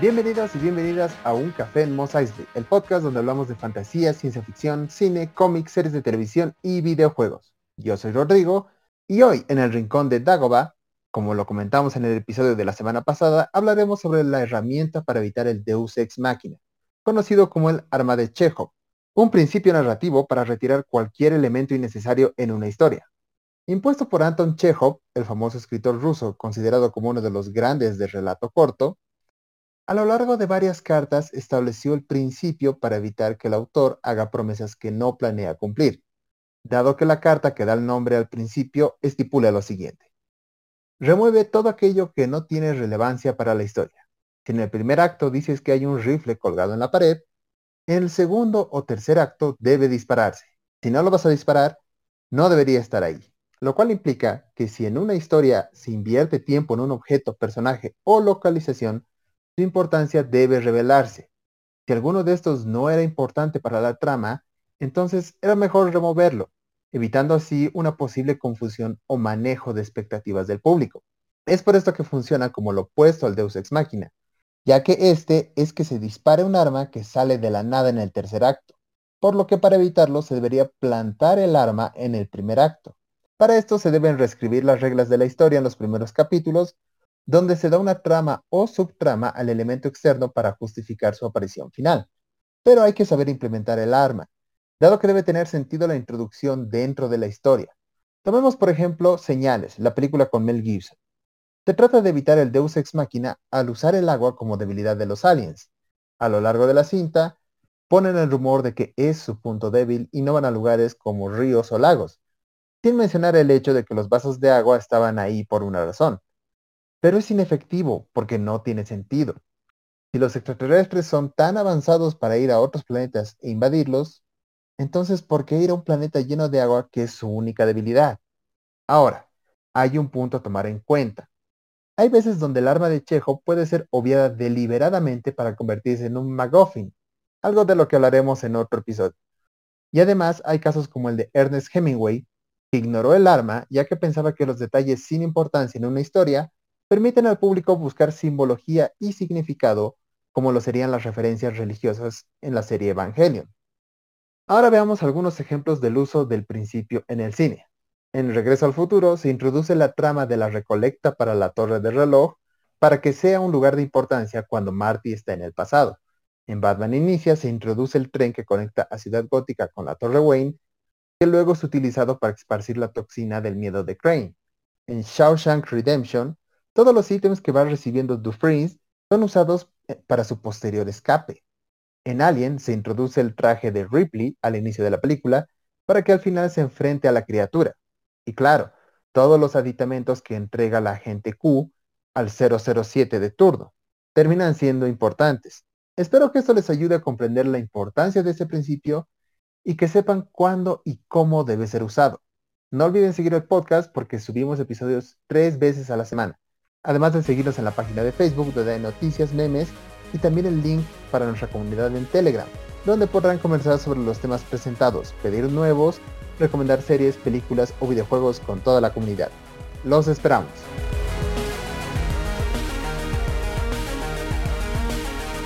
Bienvenidos y bienvenidas a Un Café en Mos el podcast donde hablamos de fantasía, ciencia ficción, cine, cómics, series de televisión y videojuegos. Yo soy Rodrigo y hoy en el rincón de Dagoba, como lo comentamos en el episodio de la semana pasada, hablaremos sobre la herramienta para evitar el Deus Ex Machina, conocido como el arma de Chekhov, un principio narrativo para retirar cualquier elemento innecesario en una historia. Impuesto por Anton Chekhov, el famoso escritor ruso considerado como uno de los grandes del relato corto, a lo largo de varias cartas estableció el principio para evitar que el autor haga promesas que no planea cumplir, dado que la carta que da el nombre al principio estipula lo siguiente. Remueve todo aquello que no tiene relevancia para la historia. Si en el primer acto dices que hay un rifle colgado en la pared, en el segundo o tercer acto debe dispararse. Si no lo vas a disparar, no debería estar ahí. Lo cual implica que si en una historia se invierte tiempo en un objeto, personaje o localización, su importancia debe revelarse. Si alguno de estos no era importante para la trama, entonces era mejor removerlo, evitando así una posible confusión o manejo de expectativas del público. Es por esto que funciona como lo opuesto al Deus Ex Machina, ya que este es que se dispare un arma que sale de la nada en el tercer acto, por lo que para evitarlo se debería plantar el arma en el primer acto. Para esto se deben reescribir las reglas de la historia en los primeros capítulos donde se da una trama o subtrama al elemento externo para justificar su aparición final. Pero hay que saber implementar el arma, dado que debe tener sentido la introducción dentro de la historia. Tomemos por ejemplo Señales, la película con Mel Gibson. Se trata de evitar el Deus Ex Machina al usar el agua como debilidad de los aliens. A lo largo de la cinta, ponen el rumor de que es su punto débil y no van a lugares como ríos o lagos, sin mencionar el hecho de que los vasos de agua estaban ahí por una razón pero es inefectivo porque no tiene sentido. Si los extraterrestres son tan avanzados para ir a otros planetas e invadirlos, entonces ¿por qué ir a un planeta lleno de agua que es su única debilidad? Ahora, hay un punto a tomar en cuenta. Hay veces donde el arma de Chejo puede ser obviada deliberadamente para convertirse en un MacGuffin, algo de lo que hablaremos en otro episodio. Y además hay casos como el de Ernest Hemingway, que ignoró el arma ya que pensaba que los detalles sin importancia en una historia permiten al público buscar simbología y significado como lo serían las referencias religiosas en la serie Evangelion. Ahora veamos algunos ejemplos del uso del principio en el cine. En Regreso al Futuro se introduce la trama de la recolecta para la torre del reloj para que sea un lugar de importancia cuando Marty está en el pasado. En Batman Inicia se introduce el tren que conecta a Ciudad Gótica con la Torre Wayne, que luego es utilizado para esparcir la toxina del miedo de Crane. En Shawshank Redemption todos los ítems que va recibiendo Dufresne son usados eh, para su posterior escape. En Alien se introduce el traje de Ripley al inicio de la película para que al final se enfrente a la criatura. Y claro, todos los aditamentos que entrega la agente Q al 007 de turno terminan siendo importantes. Espero que esto les ayude a comprender la importancia de ese principio y que sepan cuándo y cómo debe ser usado. No olviden seguir el podcast porque subimos episodios tres veces a la semana además de seguirnos en la página de Facebook donde hay noticias, memes y también el link para nuestra comunidad en Telegram, donde podrán conversar sobre los temas presentados, pedir nuevos, recomendar series, películas o videojuegos con toda la comunidad. Los esperamos.